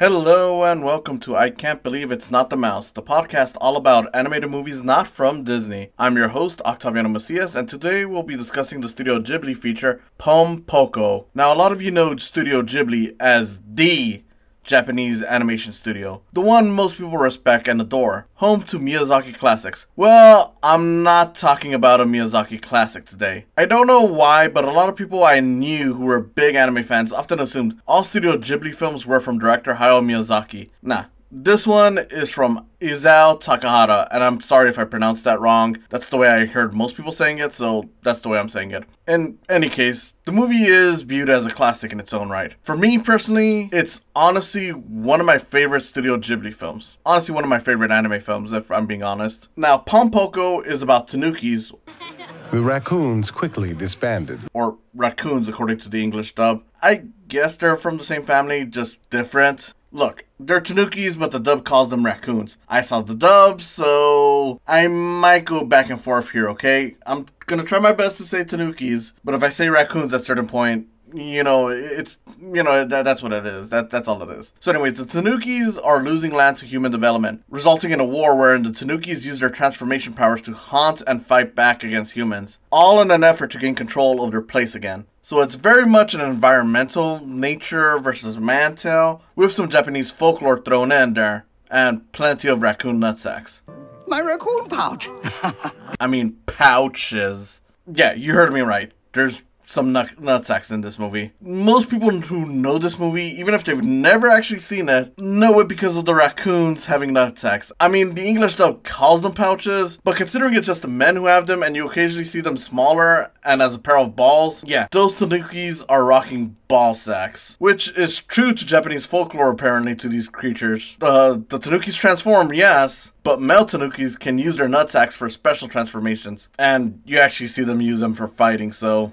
Hello and welcome to I Can't Believe It's Not the Mouse, the podcast all about animated movies not from Disney. I'm your host, Octaviano Macias, and today we'll be discussing the Studio Ghibli feature, Pom Poko. Now, a lot of you know Studio Ghibli as the Japanese animation studio. The one most people respect and adore. Home to Miyazaki classics. Well, I'm not talking about a Miyazaki classic today. I don't know why, but a lot of people I knew who were big anime fans often assumed all Studio Ghibli films were from director Hayao Miyazaki. Nah, this one is from Isao Takahata, and I'm sorry if I pronounced that wrong. That's the way I heard most people saying it, so that's the way I'm saying it. In any case, the movie is viewed as a classic in its own right. For me personally, it's honestly one of my favorite Studio Ghibli films. Honestly, one of my favorite anime films, if I'm being honest. Now, Pom Poko is about tanukis, The raccoons quickly disbanded. or raccoons according to the English dub. I guess they're from the same family, just different. Look, they're tanukis, but the dub calls them raccoons. I saw the dub, so I might go back and forth here, okay? I'm gonna try my best to say tanukis, but if I say raccoons at a certain point, you know, it's you know that that's what it is. That that's all it is. So, anyways, the Tanukis are losing land to human development, resulting in a war wherein the Tanukis use their transformation powers to haunt and fight back against humans, all in an effort to gain control of their place again. So it's very much an environmental nature versus man tale, with some Japanese folklore thrown in there, and plenty of raccoon nutsacks. My raccoon pouch. I mean, pouches. Yeah, you heard me right. There's some nut- nutsacks in this movie. Most people who know this movie, even if they've never actually seen it, know it because of the raccoons having nutsacks. I mean, the English dub calls them pouches, but considering it's just the men who have them and you occasionally see them smaller and as a pair of balls, yeah, those tanukis are rocking ball sacks, which is true to Japanese folklore apparently to these creatures. Uh, the tanukis transform, yes, but male tanukis can use their nutsacks for special transformations, and you actually see them use them for fighting, so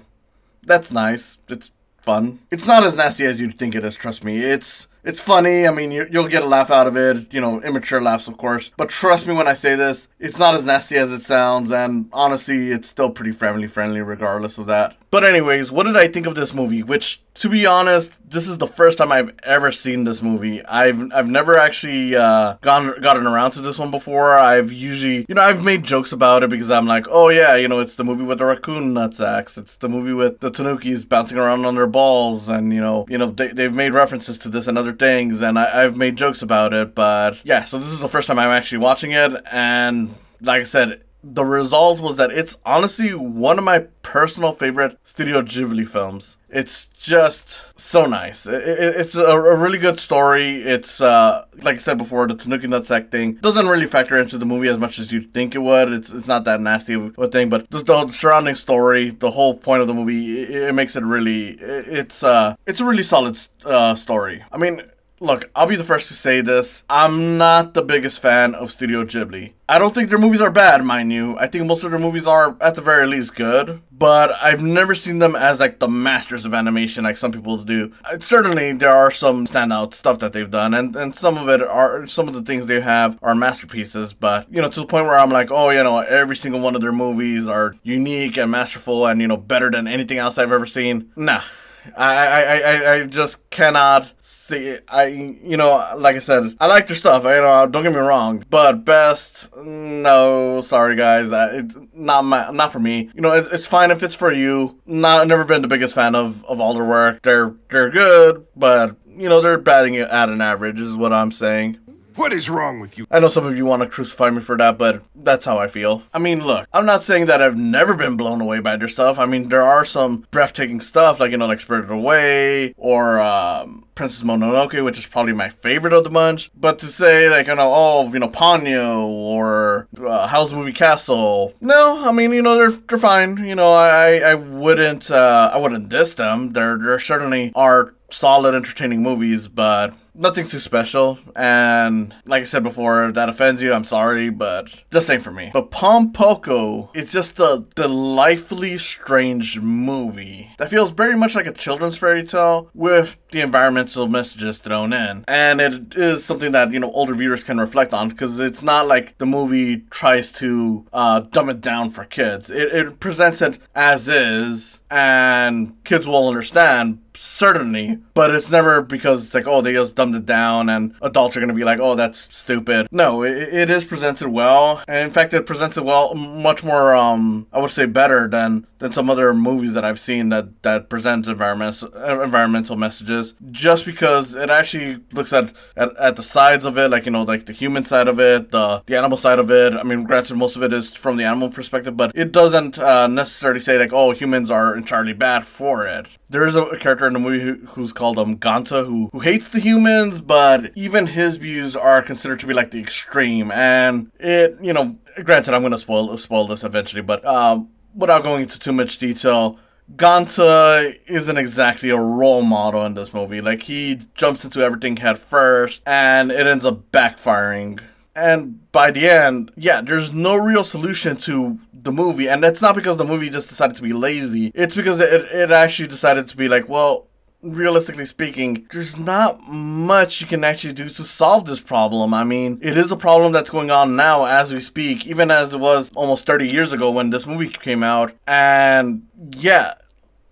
that's nice. It's fun. It's not as nasty as you'd think it is. Trust me. It's it's funny. I mean, you, you'll get a laugh out of it. You know, immature laughs, of course. But trust me when I say this, it's not as nasty as it sounds. And honestly, it's still pretty family friendly, regardless of that. But anyways, what did I think of this movie? Which, to be honest, this is the first time I've ever seen this movie. I've I've never actually uh, gone gotten around to this one before. I've usually, you know, I've made jokes about it because I'm like, oh yeah, you know, it's the movie with the raccoon nutsacks. It's the movie with the tanukis bouncing around on their balls, and you know, you know, they, they've made references to this and other things, and I, I've made jokes about it. But yeah, so this is the first time I'm actually watching it, and like I said, the result was that it's honestly one of my personal favorite Studio Ghibli films. It's just so nice. It, it, it's a, a really good story. It's uh, like I said before, the Tanuki Nutsack thing doesn't really factor into the movie as much as you think it would. It's it's not that nasty of a thing, but just the surrounding story, the whole point of the movie, it, it makes it really. It's uh, it's a really solid uh, story. I mean. Look, I'll be the first to say this. I'm not the biggest fan of Studio Ghibli. I don't think their movies are bad, mind you. I think most of their movies are, at the very least, good. But I've never seen them as, like, the masters of animation, like some people do. Uh, certainly, there are some standout stuff that they've done, and, and some of it are, some of the things they have are masterpieces. But, you know, to the point where I'm like, oh, you know, every single one of their movies are unique and masterful and, you know, better than anything else I've ever seen. Nah. I, I, I, I just cannot see I you know like I said I like their stuff you know don't get me wrong but best no sorry guys it's not my not for me. You know it, it's fine if it's for you. Not never been the biggest fan of of all their work. They're they're good but you know they're batting at an average is what I'm saying What is wrong with you? I know some of you want to crucify me for that, but that's how I feel. I mean, look, I'm not saying that I've never been blown away by their stuff. I mean, there are some breathtaking stuff, like, you know, like Spirited Away or um, Princess Mononoke, which is probably my favorite of the bunch. But to say, like, you know, oh, you know, Ponyo or uh, Howl's Moving Castle, no, I mean, you know, they're, they're fine. You know, I, I wouldn't, uh, I wouldn't diss them. There, there certainly are solid, entertaining movies, but nothing too special. And like I said before, if that offends you, I'm sorry, but just ain't for me. But Pom Poko is just a delightfully strange movie that feels very much like a children's fairy tale with the environmental messages thrown in. And it is something that, you know, older viewers can reflect on because it's not like the movie tries to uh, dumb it down for kids. It, it presents it as is and kids will understand certainly, but it's never because it's like, oh, they just dumbed it down and adults are going to be like, oh, that's stupid. No, it, it is presented well. And in fact, it presents it well, much more, um, I would say better than, than some other movies that I've seen that, that present environmental, environmental messages just because it actually looks at, at, at the sides of it, like, you know, like the human side of it, the, the animal side of it. I mean, granted, most of it is from the animal perspective, but it doesn't uh, necessarily say like, oh, humans are entirely bad for it. There is a, character in the movie who, who's called um Gonta who who hates the humans, but even his views are considered to be like the extreme, and it you know, granted, I'm gonna spoil spoil this eventually, but um, without going into too much detail. Gonta isn't exactly a role model in this movie. Like he jumps into everything head first, and it ends up backfiring. And by the end, yeah, there's no real solution to the movie, and that's not because the movie just decided to be lazy. It's because it it actually decided to be like, well, realistically speaking, there's not much you can actually do to solve this problem. I mean, it is a problem that's going on now as we speak, even as it was almost 30 years ago when this movie came out. And yeah,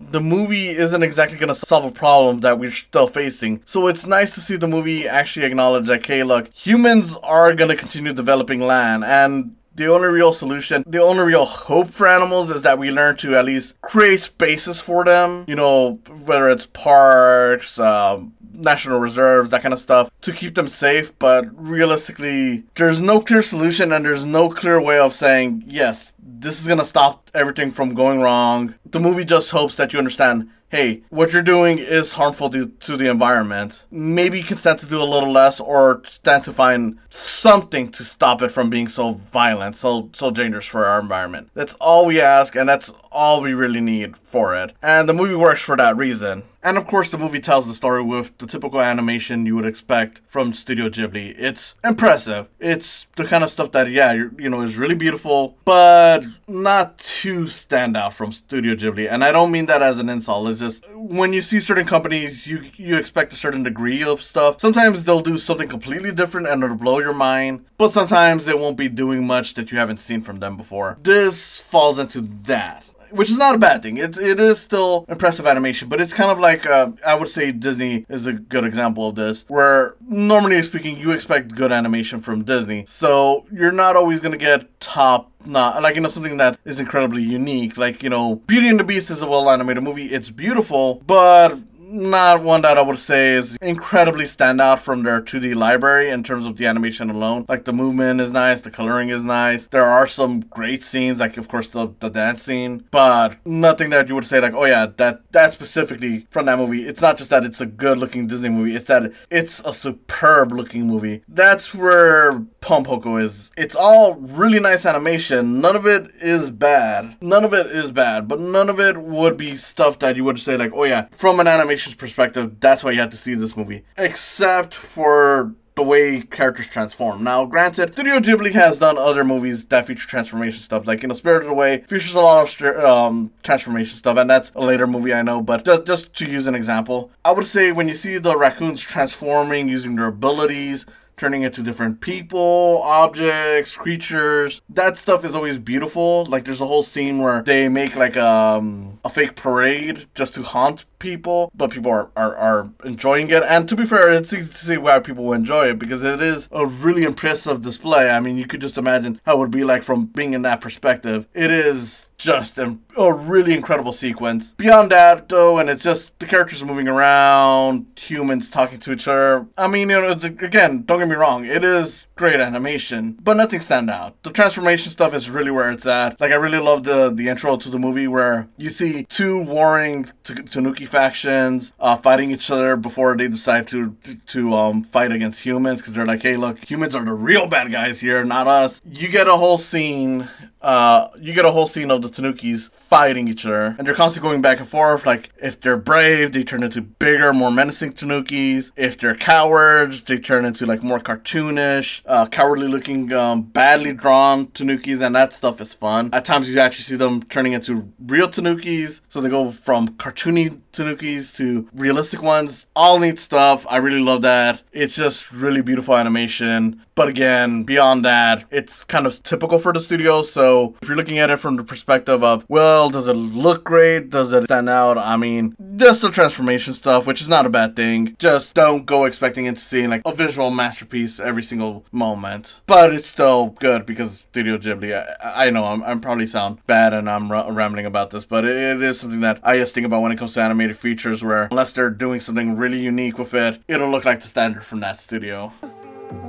the movie isn't exactly going to solve a problem that we're still facing. So it's nice to see the movie actually acknowledge that, okay, look, humans are going to continue developing land and the only real solution, the only real hope for animals is that we learn to at least create spaces for them. You know, whether it's parks, um, national reserves, that kind of stuff, to keep them safe. But realistically, there's no clear solution and there's no clear way of saying, yes, this is going to stop everything from going wrong. The movie just hopes that you understand hey, what you're doing is harmful to, to the environment. Maybe you can stand to do a little less or stand to find something to stop it from being so violent, so so dangerous for our environment. That's all we ask and that's all we really need for it. And the movie works for that reason. And of course, the movie tells the story with the typical animation you would expect from Studio Ghibli. It's impressive. It's the kind of stuff that, yeah, you know, is really beautiful, but not too stand out from Studio Ghibli. And I don't mean that as an insult. It's just when you see certain companies, you you expect a certain degree of stuff. Sometimes they'll do something completely different and it'll blow your mind, but sometimes they won't be doing much that you haven't seen from them before. This falls into that which is not a bad thing. It, it is still impressive animation, but it's kind of like uh, I would say Disney is a good example of this, where normally speaking, you expect good animation from Disney, so you're not always gonna get top not like you know something that is incredibly unique. Like you know, Beauty and the Beast is a well animated movie. It's beautiful, but not one that I would say is incredibly standout from their 2D library in terms of the animation alone. Like the movement is nice, the coloring is nice. There are some great scenes, like of course the, the dance scene, but nothing that you would say like, oh yeah, that that specifically from that movie. It's not just that it's a good looking Disney movie, it's that it's a superb looking movie. That's where Pom Poko is. It's all really nice animation. None of it is bad. None of it is bad, but none of it would be stuff that you would say like, oh yeah, from an animation perspective, that's why you had to see this movie. Except for the way characters transform. Now, granted, Studio Ghibli has done other movies that feature transformation stuff, like you know, Spirited Away features a lot of um, transformation stuff, and that's a later movie I know. But just, just to use an example, I would say when you see the raccoons transforming using their abilities, turning into different people, objects, creatures. That stuff is always beautiful. Like there's a whole scene where they make like um, a fake parade just to haunt people, but people are, are, are enjoying it. And to be fair, it's easy to see why people enjoy it because it is a really impressive display. I mean, you could just imagine how it would be like from being in that perspective. It is just a, a really incredible sequence. Beyond that, though, and it's just the characters moving around, humans talking to each other. I mean, you know, the, again, don't get me wrong, it is great animation, but nothing stand out. The transformation stuff is really where it's at. Like I really love the the intro to the movie where you see two warring t- Tanuki factions uh, fighting each other before they decide to to um, fight against humans because they're like, hey, look, humans are the real bad guys here, not us. You get a whole scene. Uh, you get a whole scene of the Tanukis fighting each other, and they're constantly going back and forth. Like, if they're brave, they turn into bigger, more menacing Tanukis. If they're cowards, they turn into like more cartoonish, uh, cowardly looking, um, badly drawn Tanukis, and that stuff is fun. At times, you actually see them turning into real Tanukis, so they go from cartoony Tanukis to realistic ones. All neat stuff. I really love that. It's just really beautiful animation. But again, beyond that, it's kind of typical for the studio. So if you're looking at it from the perspective of, well, does it look great? Does it stand out? I mean, just the transformation stuff, which is not a bad thing. Just don't go expecting it to see like a visual masterpiece every single moment. But it's still good because Studio Ghibli, I, I know I'm, I'm probably sound bad and I'm r- rambling about this, but it, it is something that I just think about when it comes to animated features where unless they're doing something really unique with it, it'll look like the standard from that studio.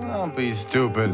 Don't be stupid.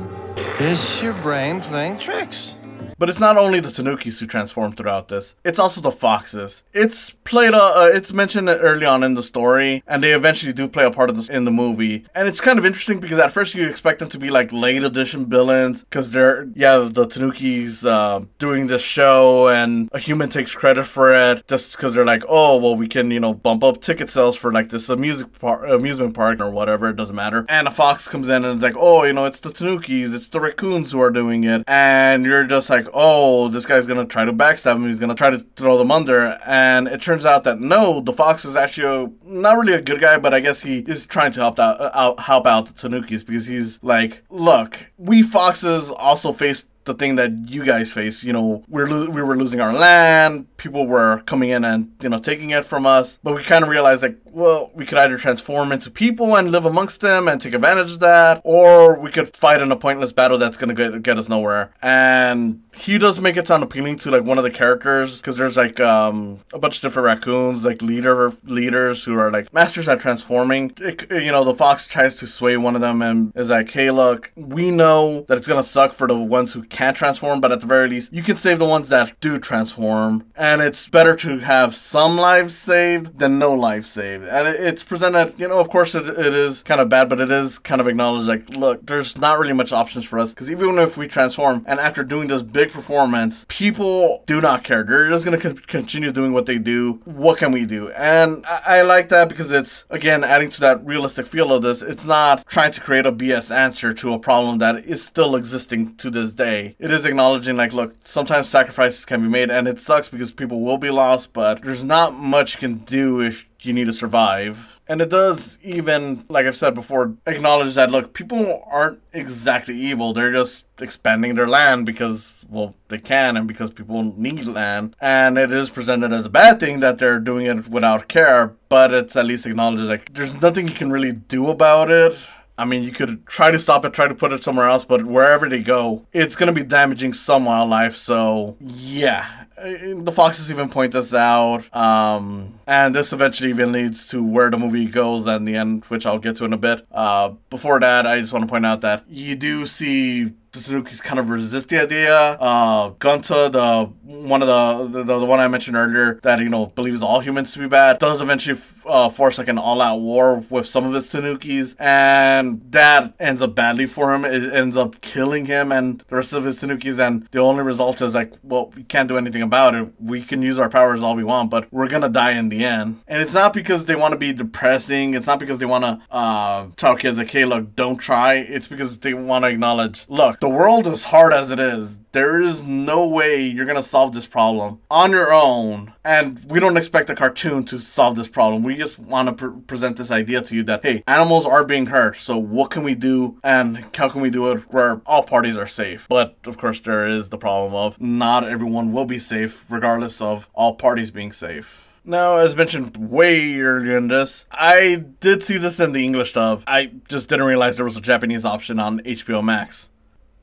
It's your brain playing tricks. But it's not only the Tanukis who transform throughout this; it's also the foxes. It's played, uh, uh, it's mentioned early on in the story, and they eventually do play a part of this in the movie. And it's kind of interesting because at first you expect them to be like late edition villains, because they're yeah the Tanukis uh, doing this show, and a human takes credit for it just because they're like, oh well, we can you know bump up ticket sales for like this amusement park, amusement park or whatever. It doesn't matter. And a fox comes in and it's like, oh, you know, it's the Tanukis, it's the raccoons who are doing it, and you're just like, oh, this guy's gonna try to backstab him. He's gonna try to throw them under. And it turns out that no, the fox is actually a, not really a good guy, but I guess he is trying to help out, uh, out help out the Tanukis because he's like, look, we foxes also face the thing that you guys face. You know, we're lo- we were losing our land. People were coming in and you know taking it from us. But we kind of realized like, well, we could either transform into people and live amongst them and take advantage of that, or we could fight in a pointless battle that's gonna get get us nowhere. And he does make it sound appealing to like one of the characters because there's like um a bunch of different raccoons like leader leaders who are like masters at transforming. It, you know, the fox tries to sway one of them and is like, hey, look, we know that it's gonna suck for the ones who can't transform, but at the very least, you can save the ones that do transform. And it's better to have some lives saved than no lives saved. And it's presented, you know, of course, it, it is kind of bad, but it is kind of acknowledged like, look, there's not really much options for us because even if we transform and after doing this big performance, people do not care. They're just going to con- continue doing what they do. What can we do? And I-, I like that because it's, again, adding to that realistic feel of this. It's not trying to create a BS answer to a problem that is still existing to this day it is acknowledging like, look, sometimes sacrifices can be made, and it sucks because people will be lost, but there's not much you can do if you need to survive. And it does even, like I've said before, acknowledge that look, people aren't exactly evil. They're just expanding their land because, well, they can and because people need land. And it is presented as a bad thing that they're doing it without care, but it's at least acknowledged like there's nothing you can really do about it. I mean, you could try to stop it, try to put it somewhere else, but wherever they go, it's going to be damaging some wildlife. So, yeah. The foxes even point this out. Um, and this eventually even leads to where the movie goes and the end, which I'll get to in a bit. Uh, before that, I just want to point out that you do see the Tanukis kind of resist the idea. Uh, Gonta, the one of the, the the one I mentioned earlier, that you know believes all humans to be bad, does eventually uh, force like an all-out war with some of his Tanukis, and that ends up badly for him. It ends up killing him and the rest of his Tanukis, and the only result is like, well, we can't do anything about it. We can use our powers all we want, but we're gonna die in the end. And it's not because they want to be depressing. It's not because they want to uh, tell kids like, hey, look, don't try. It's because they want to acknowledge, look the world is hard as it is. There is no way you're gonna solve this problem on your own, and we don't expect a cartoon to solve this problem. We just want to pr- present this idea to you that hey, animals are being hurt. So what can we do, and how can we do it where all parties are safe? But of course, there is the problem of not everyone will be safe, regardless of all parties being safe. Now, as mentioned way earlier in this, I did see this in the English dub. I just didn't realize there was a Japanese option on HBO Max.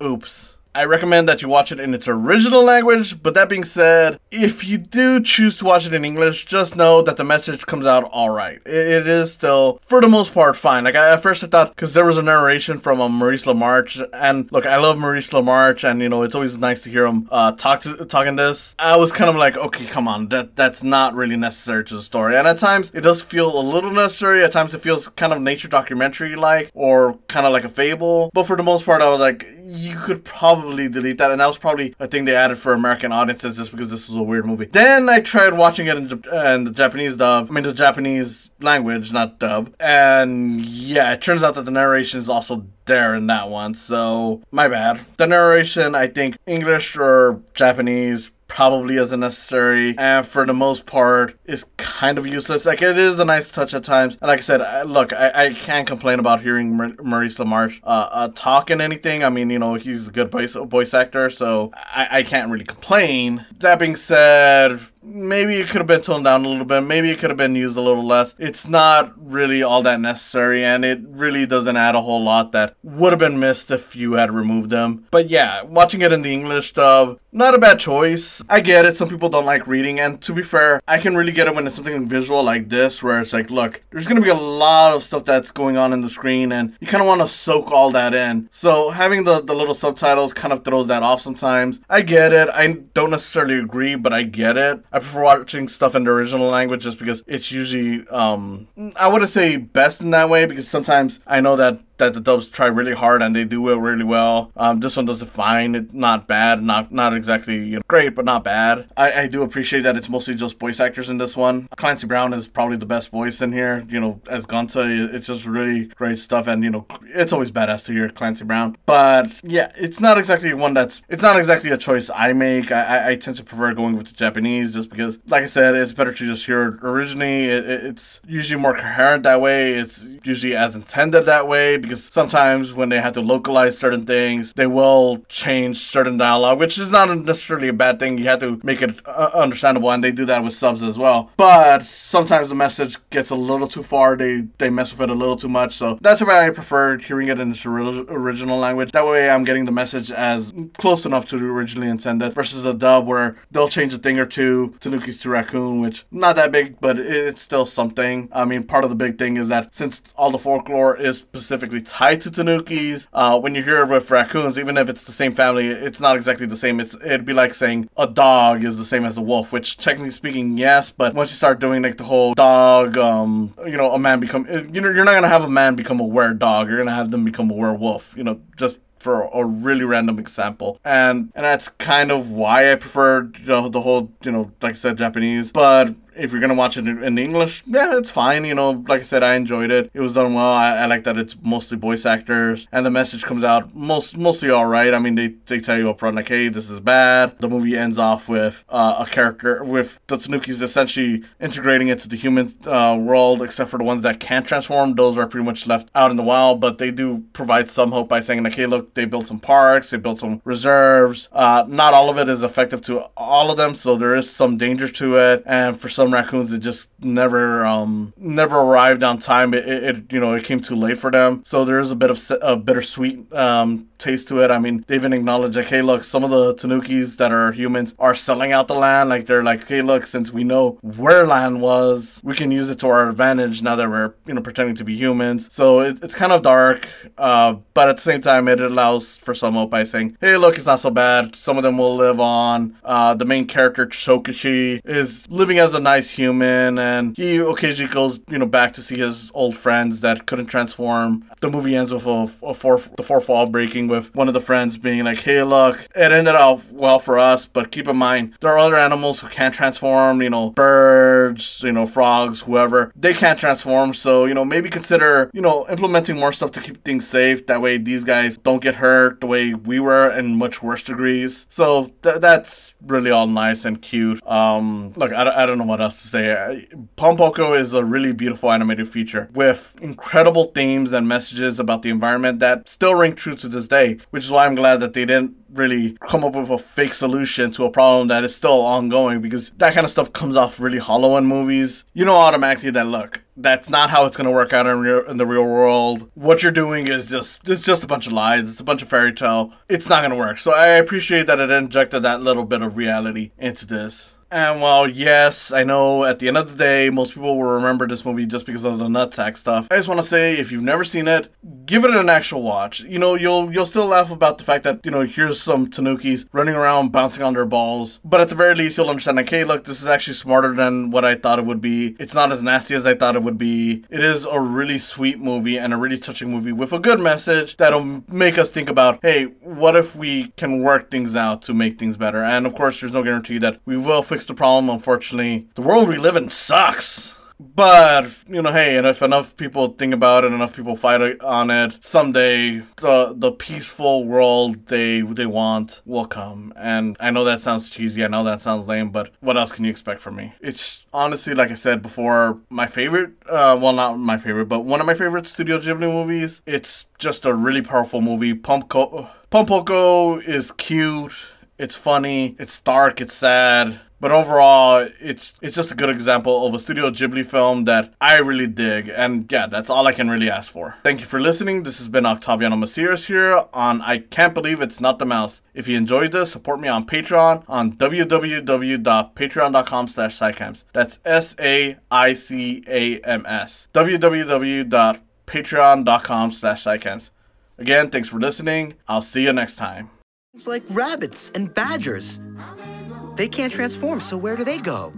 Oops. I recommend that you watch it in its original language, but that being said, if you do choose to watch it in English, just know that the message comes out alright. It is still, for the most part, fine. Like, I, at first I thought, because there was a narration from um, Maurice LaMarche, and look, I love Maurice LaMarche, and you know, it's always nice to hear him uh, talk to, talking this. I was kind of like, okay, come on, that that's not really necessary to the story. And at times, it does feel a little necessary. At times, it feels kind of nature documentary like, or kind of like a fable. But for the most part, I was like, you could probably delete that, and that was probably a thing they added for American audiences just because this was a weird movie. Then I tried watching it in, in the Japanese dub, I mean the Japanese language, not dub, and yeah, it turns out that the narration is also there in that one. So my bad. The narration, I think English or Japanese probably isn't necessary, and for the most part, is kind of useless. Like it is a nice touch at times, and like I said, I, look, I, I can't complain about hearing Mar- Maurice LaMarche uh, uh, anything. I mean, you know, he's a good voice voice actor, so I, I can't really complain. That being said, maybe it could have been toned down a little bit. Maybe it could have been used a little less. It's not really all that necessary, and it really doesn't add a whole lot that would have been missed if you had removed them. But yeah, watching it in the English dub, not a bad choice. I get it. Some people don't like reading, and to be fair, I can really get it when it's something visual like this, where it's like, look, there's gonna be a lot of stuff that's going on in the screen, and you kind of want to soak all that in. So having the the little subtitles kind of throws that off sometimes. I get it. I don't necessarily agree, but I get it. I prefer watching stuff in the original language just because it's usually um I wouldn't say best in that way because sometimes I know that that the dubs try really hard and they do it really well. Um, this one does it fine. It's not bad, not not exactly you know, great, but not bad. I, I do appreciate that it's mostly just voice actors in this one. Clancy Brown is probably the best voice in here. You know, as Gonta, it's just really great stuff, and you know, it's always badass to hear Clancy Brown. But yeah, it's not exactly one that's it's not exactly a choice I make. I, I, I tend to prefer going with the Japanese just because, like I said, it's better to just hear it originally. It, it, it's usually more coherent that way. It's usually as intended that way because sometimes when they have to localize certain things, they will change certain dialogue, which is not necessarily a bad thing. You have to make it uh, understandable, and they do that with subs as well. But sometimes the message gets a little too far. They they mess with it a little too much. So that's why I prefer hearing it in its original language. That way, I'm getting the message as close enough to the originally intended versus a dub where they'll change a thing or two. Tanuki's to raccoon, which not that big, but it's still something. I mean, part of the big thing is that since all the folklore is specifically tied to Tanukis, uh, when you hear it with raccoons, even if it's the same family, it's not exactly the same. It's it'd be like saying a dog is the same as a wolf, which technically speaking, yes, but once you start doing like the whole dog, um, you know, a man become, you know, you're not gonna have a man become a were dog. You're gonna have them become a werewolf. You know, just for a really random example. And and that's kind of why I prefer you know, the whole, you know, like I said, Japanese. But if you're gonna watch it in English, yeah, it's fine. You know, like I said, I enjoyed it. It was done well. I, I like that it's mostly voice actors, and the message comes out most mostly all right. I mean, they, they tell you up front like, hey, this is bad. The movie ends off with uh, a character with the Tanukis essentially integrating into the human uh, world, except for the ones that can't transform. Those are pretty much left out in the wild, but they do provide some hope by saying like, hey, look, they built some parks, they built some reserves. Uh, not all of it is effective to all of them, so there is some danger to it, and for some raccoons it just never um never arrived on time. It, it, it you know it came too late for them. So there is a bit of a bittersweet um taste to it. I mean, they even acknowledge like, hey, look, some of the Tanukis that are humans are selling out the land. Like they're like, hey, look, since we know where land was, we can use it to our advantage now that we're you know pretending to be humans. So it, it's kind of dark, uh, but at the same time, it allows for some hope by saying, hey, look, it's not so bad. Some of them will live on. Uh, the main character Chokichi is living as a nice human, and he occasionally goes you know back to see his old friends that couldn't transform. The movie ends with a, a the fourth wall breaking with one of the friends being like, hey, look, it ended off well for us, but keep in mind, there are other animals who can't transform, you know, birds, you know, frogs, whoever. They can't transform, so, you know, maybe consider, you know, implementing more stuff to keep things safe. That way these guys don't get hurt the way we were in much worse degrees. So th- that's really all nice and cute. Um, look, I, I don't know what else to say. Uh, Pom Poko is a really beautiful animated feature with incredible themes and messages about the environment that still ring true to this day which is why I'm glad that they didn't really come up with a fake solution to a problem that is still ongoing because that kind of stuff comes off really hollow in movies. You know automatically that look, that's not how it's going to work out in, in the real world. What you're doing is just it's just a bunch of lies. It's a bunch of fairy tale. It's not going to work. So I appreciate that it injected that little bit of reality into this. And while yes, I know at the end of the day, most people will remember this movie just because of the nutsack stuff. I just want to say, if you've never seen it, give it an actual watch. You know, you'll you'll still laugh about the fact that you know here's some Tanukis running around bouncing on their balls, but at the very least, you'll understand. Like, hey, look, this is actually smarter than what I thought it would be. It's not as nasty as I thought it would be. It is a really sweet movie and a really touching movie with a good message that'll make us think about, hey, what if we can work things out to make things better? And of course, there's no guarantee that we will fix fix the problem. Unfortunately, the world we live in sucks. But you know, hey, and if enough people think about it, enough people fight on it, someday the the peaceful world they they want will come. And I know that sounds cheesy. I know that sounds lame, but what else can you expect from me? It's honestly, like I said before, my favorite. Uh, well, not my favorite, but one of my favorite Studio Ghibli movies. It's just a really powerful movie. Pom Poko is cute. It's funny. It's dark. It's sad. But overall, it's it's just a good example of a Studio Ghibli film that I really dig. And yeah, that's all I can really ask for. Thank you for listening. This has been Octaviano Macias here on I Can't Believe It's Not the Mouse. If you enjoyed this, support me on Patreon on www.patreon.com slash saicams. That's S-A-I-C-A-M-S. www.patreon.com slash saicams. Again, thanks for listening. I'll see you next time. It's like rabbits and badgers. They can't transform, so where do they go?